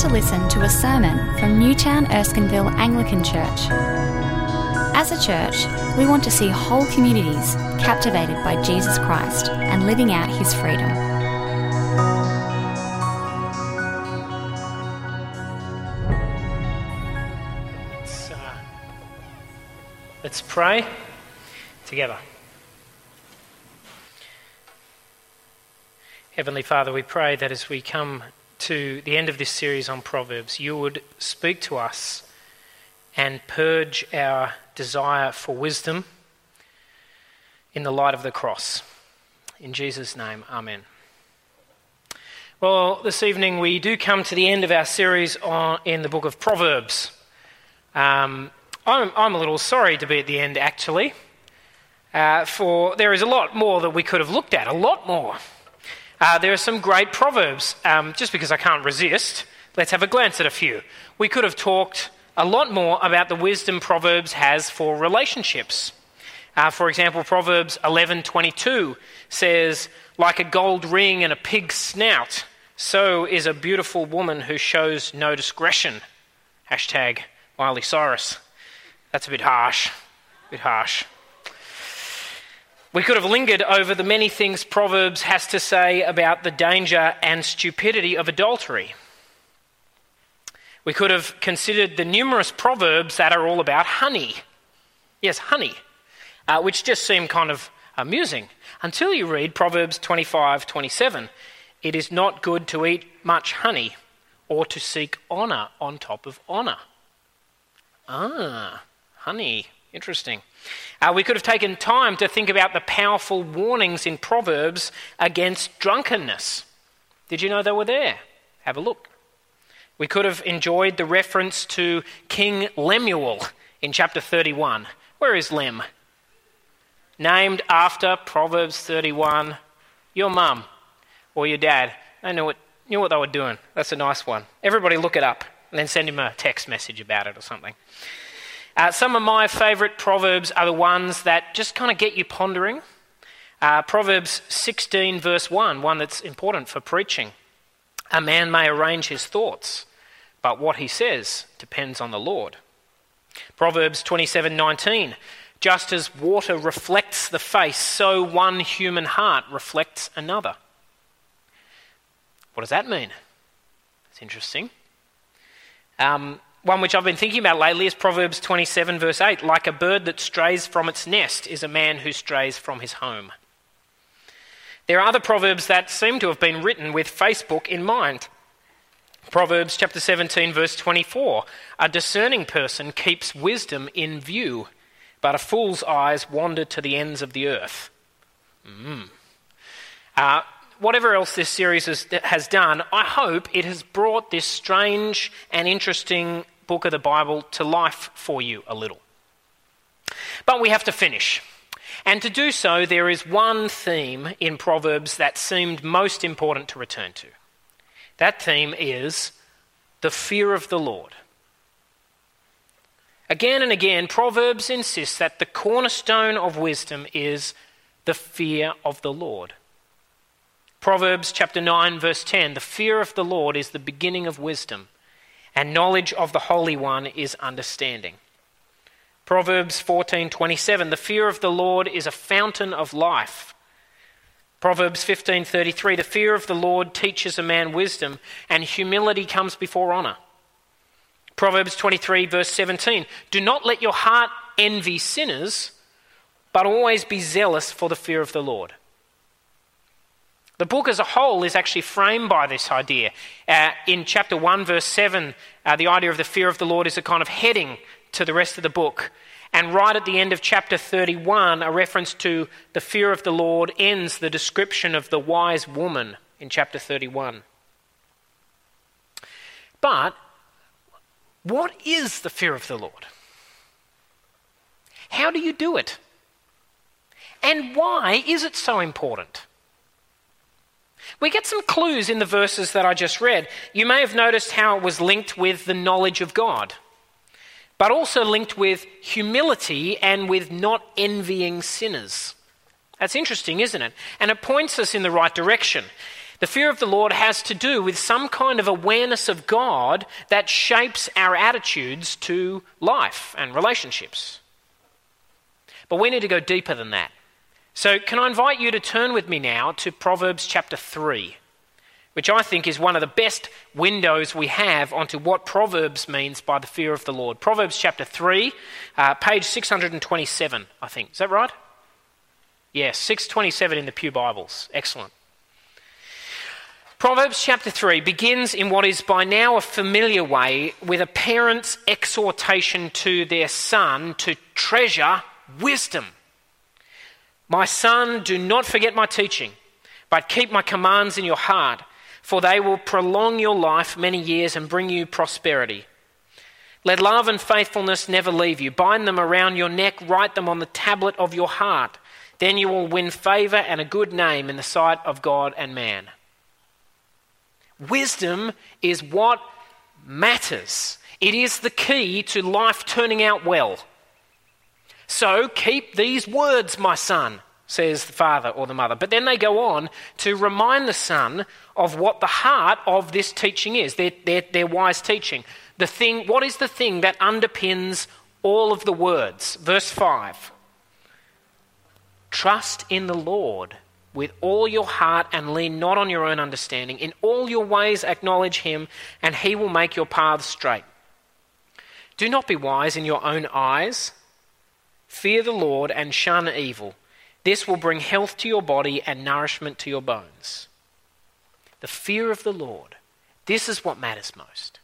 to listen to a sermon from Newtown Erskineville Anglican Church. As a church, we want to see whole communities captivated by Jesus Christ and living out his freedom. Let's, uh, let's pray together. Heavenly Father, we pray that as we come to the end of this series on Proverbs, you would speak to us and purge our desire for wisdom in the light of the cross. In Jesus' name, Amen. Well, this evening we do come to the end of our series on, in the book of Proverbs. Um, I'm, I'm, a little sorry to be at the end, actually, uh, for there is a lot more that we could have looked at, a lot more. Uh, there are some great proverbs. Um, just because I can't resist, let's have a glance at a few. We could have talked a lot more about the wisdom Proverbs has for relationships. Uh, for example, Proverbs 11:22 says, "Like a gold ring and a pig's snout, so is a beautiful woman who shows no discretion." Hashtag Miley Cyrus. That's a bit harsh. A bit harsh. We could have lingered over the many things Proverbs has to say about the danger and stupidity of adultery. We could have considered the numerous proverbs that are all about honey. Yes, honey, uh, which just seem kind of amusing until you read Proverbs 25 27. It is not good to eat much honey or to seek honour on top of honour. Ah, honey. Interesting. Uh, we could have taken time to think about the powerful warnings in Proverbs against drunkenness. Did you know they were there? Have a look. We could have enjoyed the reference to King Lemuel in chapter 31. Where is Lem? Named after Proverbs 31. Your mum or your dad. They knew what, knew what they were doing. That's a nice one. Everybody look it up and then send him a text message about it or something. Uh, some of my favourite proverbs are the ones that just kind of get you pondering. Uh, proverbs 16, verse 1, one that's important for preaching. A man may arrange his thoughts, but what he says depends on the Lord. Proverbs 27:19 Just as water reflects the face so one human heart reflects another. What does that mean? It's interesting. Um, one which I've been thinking about lately is Proverbs 27, verse 8. Like a bird that strays from its nest is a man who strays from his home. There are other proverbs that seem to have been written with Facebook in mind. Proverbs chapter 17, verse 24. A discerning person keeps wisdom in view, but a fool's eyes wander to the ends of the earth. Mm. Uh, whatever else this series has, has, done, I hope it has brought this strange and interesting book of the Bible to life for you a little. But we have to finish. And to do so, there is one theme in Proverbs that seemed most important to return to. That theme is the fear of the Lord. Again and again, Proverbs insists that the cornerstone of wisdom is the fear of the Lord. Proverbs chapter 9, verse 10 The fear of the Lord is the beginning of wisdom, and knowledge of the Holy One is understanding. Proverbs 14:27 The fear of the Lord is a fountain of life. Proverbs 15:33 The fear of the Lord teaches a man wisdom and humility comes before honor. Proverbs 23 verse 17 Do not let your heart envy sinners but always be zealous for the fear of the Lord. The book as a whole is actually framed by this idea. Uh, in chapter 1, verse 7, uh, the idea of the fear of the Lord is a kind of heading to the rest of the book. And right at the end of chapter 31, a reference to the fear of the Lord ends the description of the wise woman in chapter 31. But what is the fear of the Lord? How do you do it? And why is it so important? We get some clues in the verses that I just read. You may have noticed how it was linked with the knowledge of God, but also linked with humility and with not envying sinners. That's interesting, isn't it? And it points us in the right direction. The fear of the Lord has to do with some kind of awareness of God that shapes our attitudes to life and relationships. But we need to go deeper than that. So, can I invite you to turn with me now to Proverbs chapter 3, which I think is one of the best windows we have onto what Proverbs means by the fear of the Lord. Proverbs chapter 3, uh, page 627, I think. Is that right? Yes, 627 in the Pew Bibles. Excellent. Proverbs chapter 3 begins in what is by now a familiar way with a parent's exhortation to their son to treasure wisdom. My son, do not forget my teaching, but keep my commands in your heart, for they will prolong your life many years and bring you prosperity. Let love and faithfulness never leave you. Bind them around your neck, write them on the tablet of your heart. Then you will win favor and a good name in the sight of God and man. Wisdom is what matters, it is the key to life turning out well. So keep these words, my son, says the father or the mother. But then they go on to remind the son of what the heart of this teaching is, their, their, their wise teaching. The thing, what is the thing that underpins all of the words? Verse 5 Trust in the Lord with all your heart and lean not on your own understanding. In all your ways acknowledge him, and he will make your paths straight. Do not be wise in your own eyes. Fear the Lord and shun evil. This will bring health to your body and nourishment to your bones. The fear of the Lord. This is what matters most.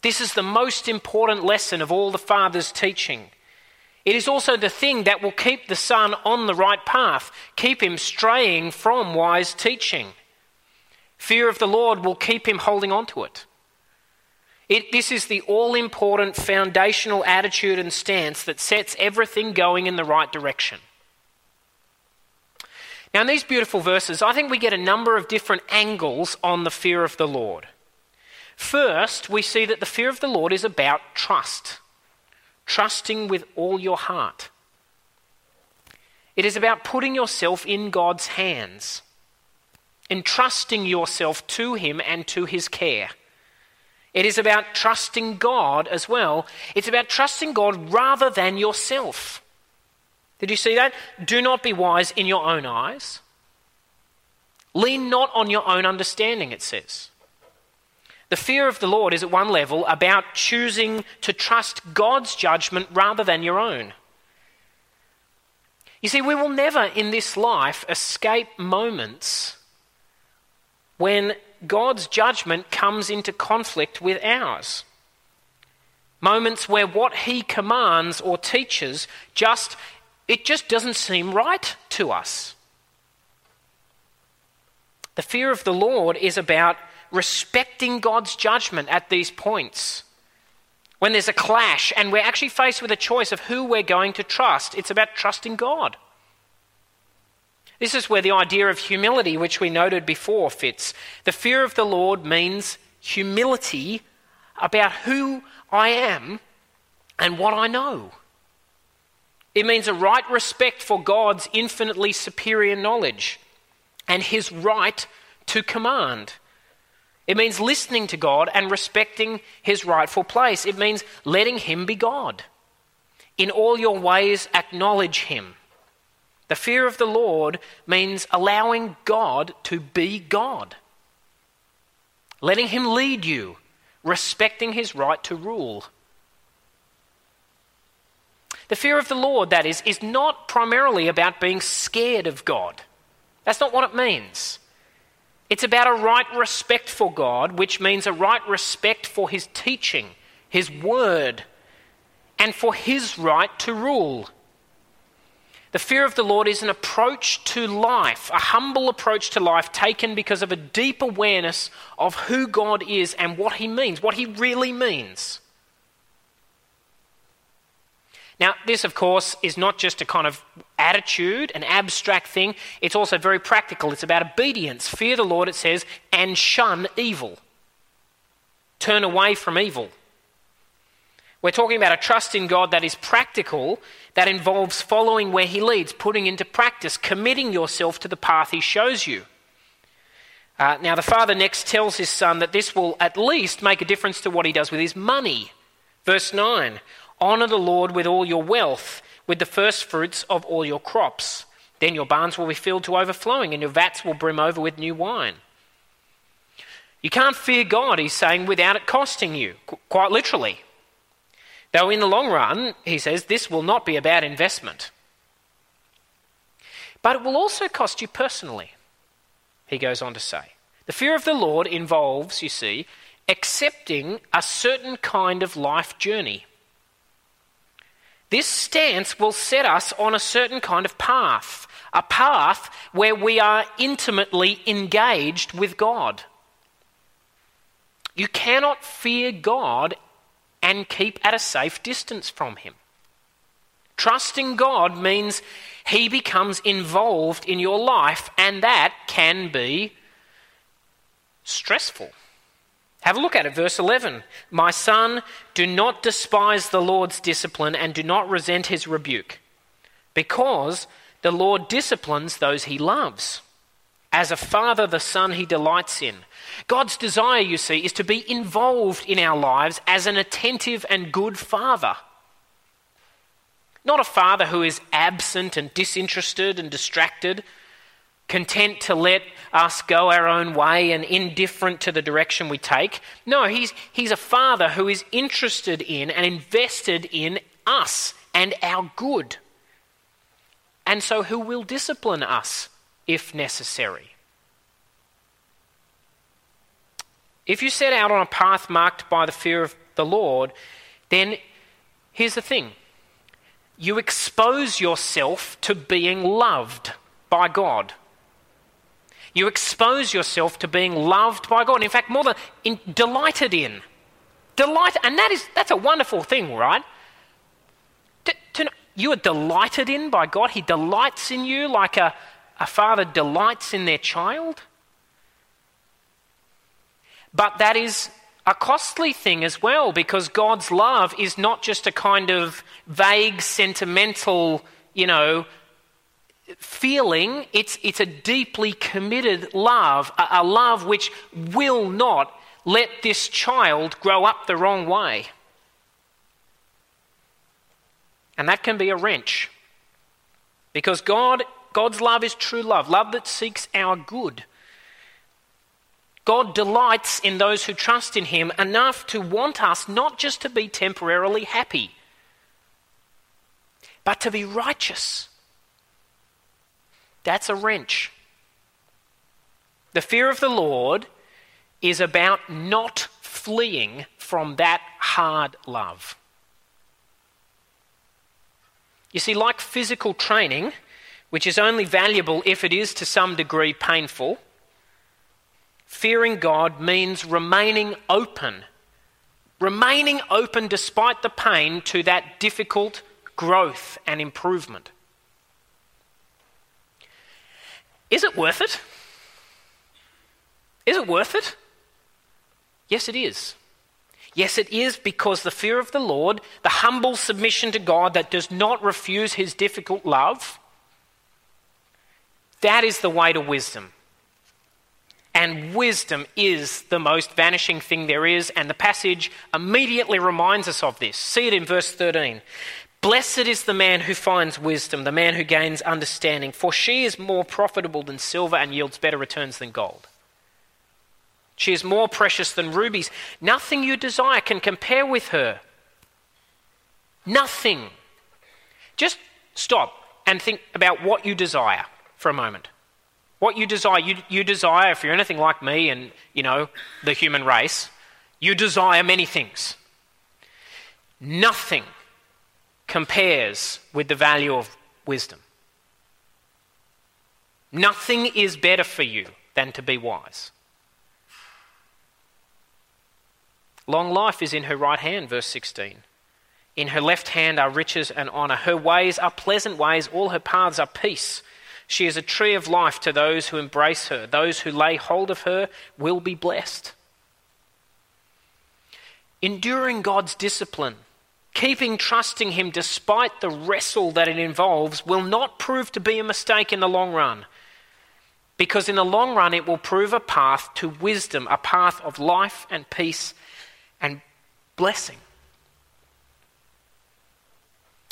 This is the most important lesson of all the Father's teaching. It is also the thing that will keep the son on the right path, keep him straying from wise teaching. Fear of the Lord will keep him holding on to it. It this is the all important foundational attitude and stance that sets everything going in the right direction. Now, in these beautiful verses, I think we get a number of different angles on the fear of the Lord. First, we see that the fear of the Lord is about trust trusting with all your heart. It is about putting yourself in God's hands, entrusting yourself to Him and to His care. It is about trusting God as well. It's about trusting God rather than yourself. Did you see that? Do not be wise in your own eyes. Lean not on your own understanding, it says. The fear of the Lord is at one level about choosing to trust God's judgment rather than your own. You see, we will never in this life escape moments when God's judgment comes into conflict with ours. Moments where what he commands or teaches just it just doesn't seem right to us. The fear of the Lord is about respecting God's judgment at these points. When there's a clash and we're actually faced with a choice of who we're going to trust, it's about trusting God. This is where the idea of humility, which we noted before, fits. The fear of the Lord means humility about who I am and what I know. It means a right respect for God's infinitely superior knowledge and his right to command. It means listening to God and respecting his rightful place. It means letting him be God. In all your ways, acknowledge him. The fear of the Lord means allowing God to be God, letting him lead you, respecting his right to rule. The fear of the Lord, that is, is not primarily about being scared of God. That's not what it means. It's about a right respect for God, which means a right respect for His teaching, His word, and for His right to rule. The fear of the Lord is an approach to life, a humble approach to life taken because of a deep awareness of who God is and what He means, what He really means. Now, this, of course, is not just a kind of attitude, an abstract thing. It's also very practical. It's about obedience. Fear the Lord, it says, and shun evil. Turn away from evil. We're talking about a trust in God that is practical, that involves following where He leads, putting into practice, committing yourself to the path He shows you. Uh, now, the father next tells his son that this will at least make a difference to what he does with his money. Verse 9 Honour the Lord with all your wealth, with the first fruits of all your crops. Then your barns will be filled to overflowing, and your vats will brim over with new wine. You can't fear God, he's saying, without it costing you, quite literally. Though in the long run, he says, this will not be a bad investment. But it will also cost you personally, he goes on to say. The fear of the Lord involves, you see, accepting a certain kind of life journey. This stance will set us on a certain kind of path a path where we are intimately engaged with God. You cannot fear God and keep at a safe distance from Him. Trusting God means He becomes involved in your life, and that can be stressful. Have a look at it, verse 11. My son, do not despise the Lord's discipline and do not resent his rebuke, because the Lord disciplines those he loves. As a father, the son he delights in. God's desire, you see, is to be involved in our lives as an attentive and good father. Not a father who is absent and disinterested and distracted, content to let us go our own way and indifferent to the direction we take. No, he's, he's a father who is interested in and invested in us and our good and so who will discipline us if necessary. If you set out on a path marked by the fear of the Lord, then here's the thing you expose yourself to being loved by God. You expose yourself to being loved by God. In fact, more than in, delighted in. Delight, and that is that's a wonderful thing, right? To, to, you are delighted in by God. He delights in you like a, a father delights in their child. But that is a costly thing as well because God's love is not just a kind of vague, sentimental, you know, feeling. It's, it's a deeply committed love, a, a love which will not let this child grow up the wrong way. And that can be a wrench. Because God, God's love is true love, love that seeks our good. God delights in those who trust in Him enough to want us not just to be temporarily happy, but to be righteous. That's a wrench. The fear of the Lord is about not fleeing from that hard love. You see, like physical training, which is only valuable if it is to some degree painful, fearing God means remaining open. Remaining open despite the pain to that difficult growth and improvement. Is it worth it? Is it worth it? Yes, it is. Yes, it is because the fear of the Lord, the humble submission to God that does not refuse his difficult love, that is the way to wisdom. And wisdom is the most vanishing thing there is, and the passage immediately reminds us of this. See it in verse 13. Blessed is the man who finds wisdom, the man who gains understanding, for she is more profitable than silver and yields better returns than gold. She is more precious than rubies. Nothing you desire can compare with her. Nothing. Just stop and think about what you desire for a moment. What you desire, you, you desire, if you're anything like me and, you know, the human race, you desire many things. Nothing compares with the value of wisdom. Nothing is better for you than to be wise. Long life is in her right hand, verse 16. In her left hand are riches and honour. Her ways are pleasant ways, all her paths are peace. She is a tree of life to those who embrace her. Those who lay hold of her will be blessed. Enduring God's discipline, keeping trusting Him despite the wrestle that it involves, will not prove to be a mistake in the long run. because in the long run it will prove a path to wisdom, a path of life and peace and blessing.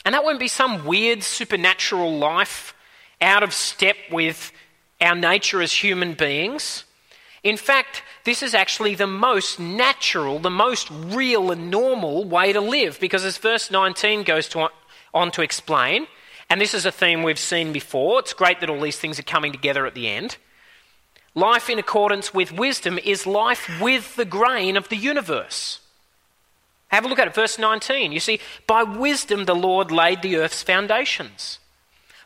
And that won't be some weird supernatural life out of step with our nature as human beings. In fact, this is actually the most natural, the most real and normal way to live because as verse 19 goes to, on to explain, and this is a theme we've seen before, it's great that all these things are coming together at the end. Life in accordance with wisdom is life with the grain of the universe. Have a look at it, verse 19. You see, by wisdom the Lord laid the earth's foundations.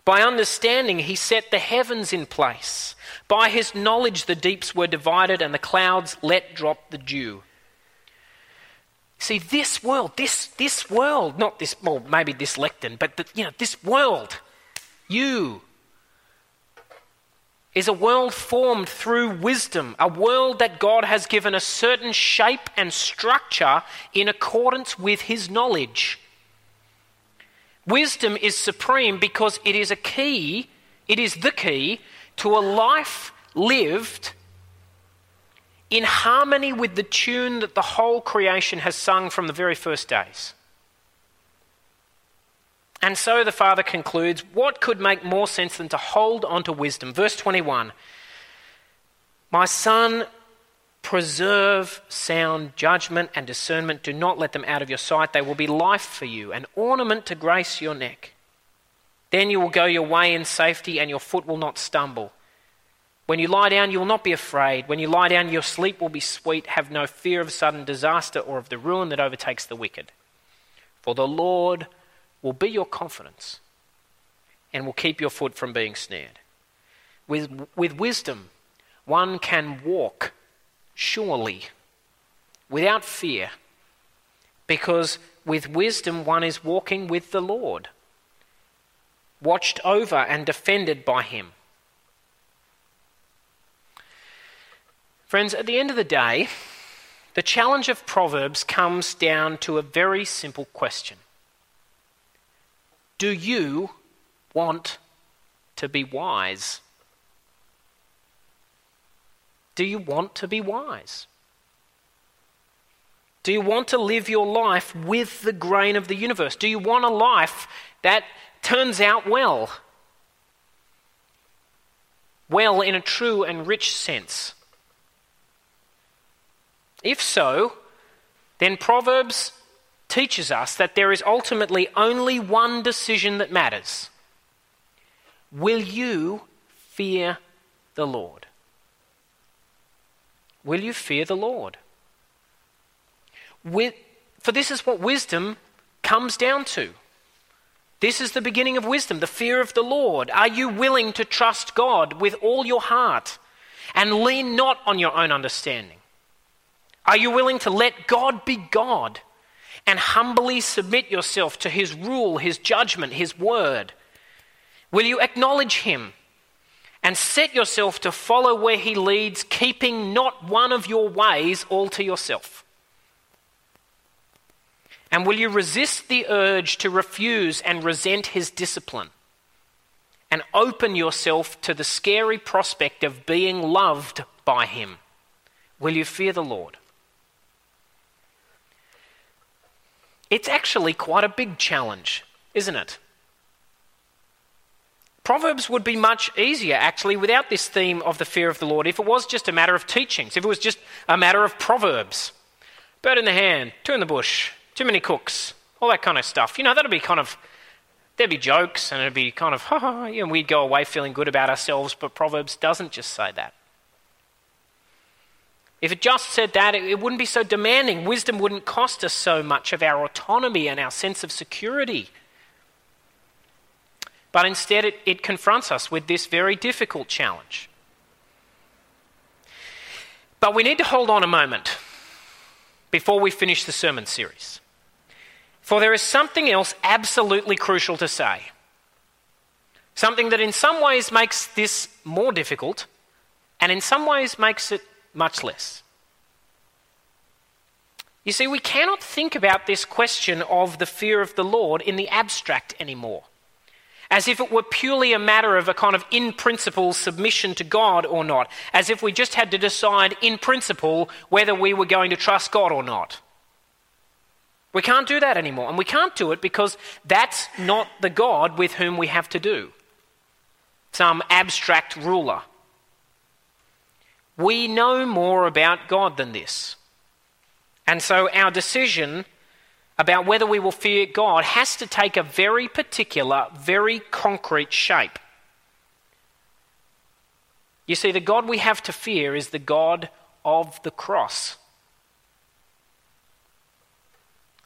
By understanding, he set the heavens in place. By his knowledge, the deeps were divided and the clouds let drop the dew. See, this world, this, this world, not this, well, maybe this lectern, but the, you know, this world, you, is a world formed through wisdom, a world that God has given a certain shape and structure in accordance with his knowledge. Wisdom is supreme because it is a key, it is the key to a life lived in harmony with the tune that the whole creation has sung from the very first days. And so the Father concludes what could make more sense than to hold on to wisdom? Verse 21 My son, preserve sound judgment and discernment. Do not let them out of your sight. They will be life for you, an ornament to grace your neck. Then you will go your way in safety, and your foot will not stumble. When you lie down, you will not be afraid. When you lie down, your sleep will be sweet. Have no fear of sudden disaster or of the ruin that overtakes the wicked. For the Lord will be your confidence and will keep your foot from being snared. With, with wisdom, one can walk surely without fear because with wisdom one is walking with the Lord, watched over and defended by Him. Friends, at the end of the day, the challenge of Proverbs comes down to a very simple question do you want to be wise? Do you want to be wise? Do you want to live your life with the grain of the universe? Do you want a life that turns out well? Well, in a true and rich sense. If so, then Proverbs teaches us that there is ultimately only one decision that matters. Will you fear the Lord? Will you fear the Lord? For this is what wisdom comes down to. This is the beginning of wisdom, the fear of the Lord. Are you willing to trust God with all your heart and lean not on your own understanding? Are you willing to let God be God and humbly submit yourself to his rule, his judgment, his word? Will you acknowledge him and set yourself to follow where he leads, keeping not one of your ways all to yourself? And will you resist the urge to refuse and resent his discipline? And open yourself to the scary prospect of being loved by him? Will you fear the Lord? It's actually quite a big challenge, isn't it? Proverbs would be much easier, actually, without this theme of the fear of the Lord, if it was just a matter of teachings, if it was just a matter of Proverbs. Bird in the hand, two in the bush, too many cooks, all that kind of stuff. You know, that'd be kind of, there'd be jokes and it'd be kind of, ha ha, and we'd go away feeling good about ourselves, but Proverbs doesn't just say that. If it just said that, it, wouldn't be so demanding. Wisdom wouldn't cost us so much of our autonomy and our sense of security. But instead, it, it confronts us with this very difficult challenge. But we need to hold on a moment before we finish the sermon series. For there is something else absolutely crucial to say. Something that in some ways makes this more difficult, and in some ways makes it much less. You see, we cannot think about this question of the fear of the Lord in the abstract anymore. As if it were purely a matter of a kind of in principle submission to God or not, as if we just had to decide in principle whether we were going to trust God or not. We can't do that anymore, and we can't do it because that's not the God with whom we have to do. Some abstract ruler. We know more about God than this. And so our decision about whether we will fear God has to take a very particular, very concrete shape. You see, the God we have to fear is the God of the cross.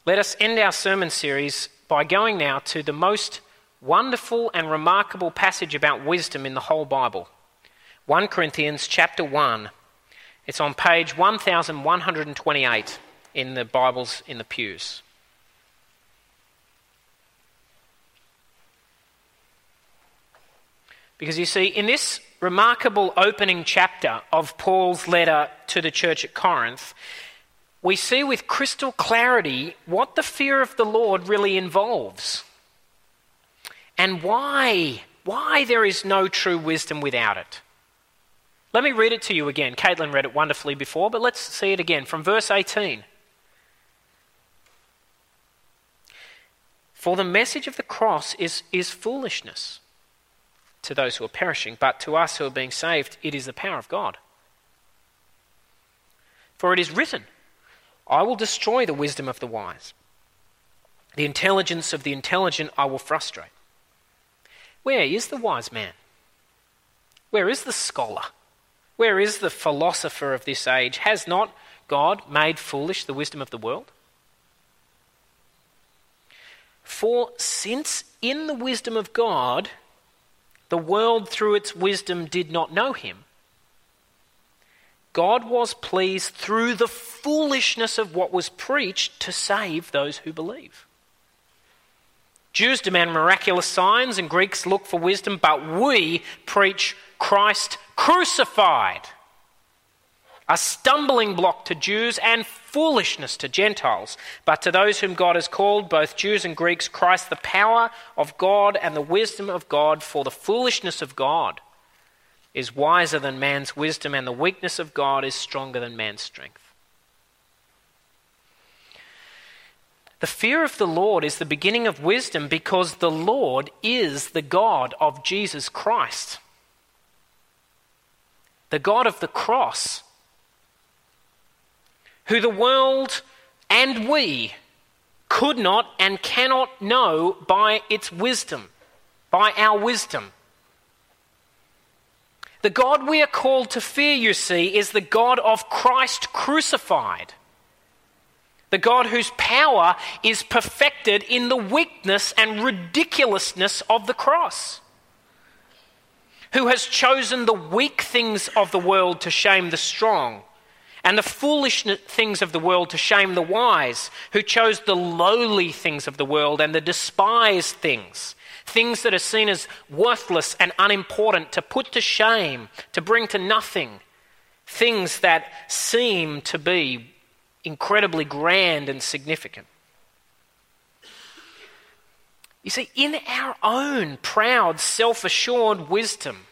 Let us end our sermon series by going now to the most wonderful and remarkable passage about wisdom in the whole Bible 1 Corinthians chapter 1. It's on page 1128 in the Bibles in the pews. Because you see, in this remarkable opening chapter of Paul's letter to the church at Corinth, we see with crystal clarity what the fear of the Lord really involves and why, why there is no true wisdom without it. Let me read it to you again. Caitlin read it wonderfully before, but let's see it again from verse 18. For the message of the cross is, is foolishness to those who are perishing, but to us who are being saved, it is the power of God. For it is written, I will destroy the wisdom of the wise, the intelligence of the intelligent I will frustrate. Where is the wise man? Where is the scholar? Where is the philosopher of this age? Has not God made foolish the wisdom of the world? For since in the wisdom of God, the world through its wisdom did not know him. God was pleased through the foolishness of what was preached to save those who believe. Jews demand miraculous signs and Greeks look for wisdom, but we preach Christ crucified. A stumbling block to Jews and foolishness to Gentiles. But to those whom God has called, both Jews and Greeks, Christ the power of God and the wisdom of God, for the foolishness of God is wiser than man's wisdom, and the weakness of God is stronger than man's strength. The fear of the Lord is the beginning of wisdom because the Lord is the God of Jesus Christ, the God of the cross who the world and we could not and cannot know by its wisdom, by our wisdom. The God we are called to fear, you see, is the God of Christ crucified. The God whose power is perfected in the weakness and ridiculousness of the cross. Who has chosen the weak things of the world to shame the strong and the foolish things of the world to shame the wise, who chose the lowly things of the world and the despised things, things that are seen as worthless and unimportant, to put to shame, to bring to nothing, things that seem to be incredibly grand and significant. You see, in our own proud, self assured wisdom,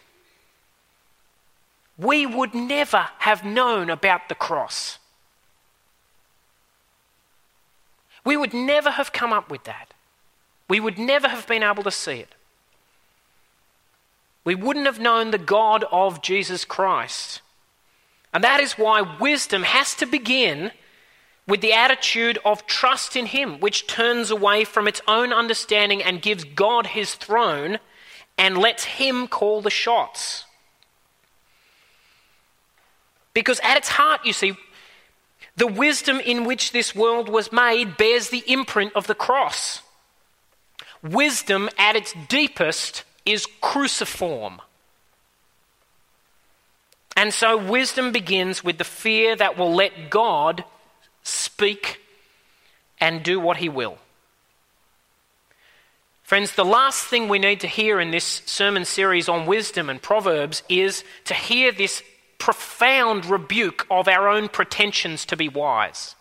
we would never have known about the cross. We would never have come up with that. We would never have been able to see it. We wouldn't have known the God of Jesus Christ. And that is why wisdom has to begin with the attitude of trust in Him, which turns away from its own understanding and gives God His throne and lets Him call the shots. Because at its heart, you see, the wisdom in which this world was made bears the imprint of the cross. Wisdom at its deepest is cruciform. And so wisdom begins with the fear that will let God speak and do what he will. Friends, the last thing we need to hear in this sermon series on wisdom and Proverbs is to hear this profound rebuke of our own pretensions to be wise.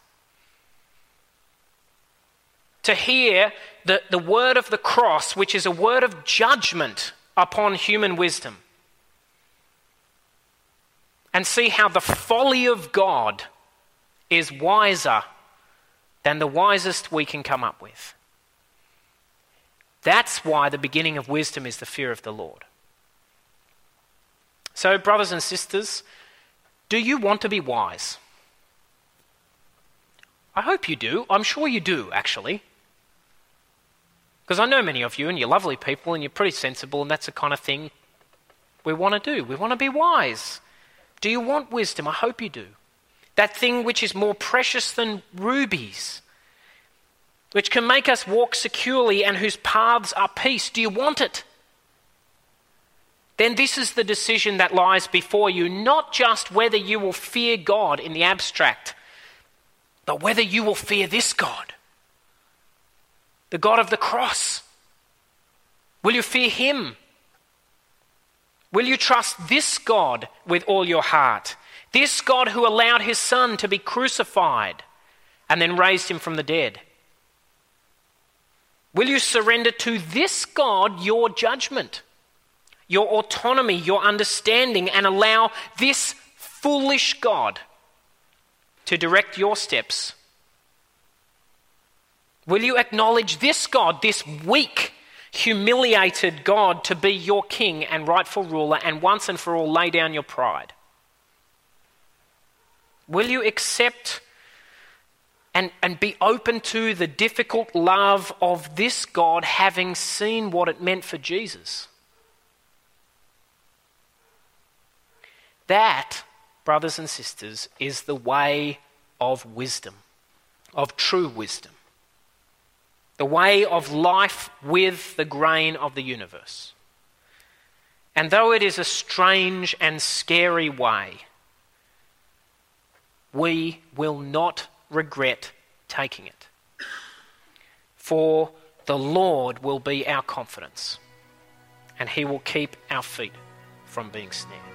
To hear the, the word of the cross, which is a word of judgment upon human wisdom, and see how the folly of God is wiser than the wisest we can come up with. That's why the beginning of wisdom is the fear of the Lord. So, brothers and sisters, do you want to be wise? I hope you do. I'm sure you do, actually. Because I know many of you, and you're lovely people, and you're pretty sensible, and that's the kind of thing we want to do. We want to be wise. Do you want wisdom? I hope you do. That thing which is more precious than rubies, which can make us walk securely and whose paths are peace. Do you want it? Then this is the decision that lies before you, not just whether you will fear God in the abstract, but whether you will fear this God the God of the cross? Will you fear him? Will you trust this God with all your heart? This God who allowed his son to be crucified and then raised him from the dead? Will you surrender to this God your judgment, your autonomy, your understanding, and allow this foolish God to direct your steps Will you acknowledge this God, this weak, humiliated God, to be your king and rightful ruler, and once and for all lay down your pride? Will you accept and, and be open to the difficult love of this God, having seen what it meant for Jesus? That, brothers and sisters, is the way of wisdom, of true wisdom the way of life with the grain of the universe. And though it is a strange and scary way, we will not regret taking it. For the Lord will be our confidence, and He will keep our feet from being snared.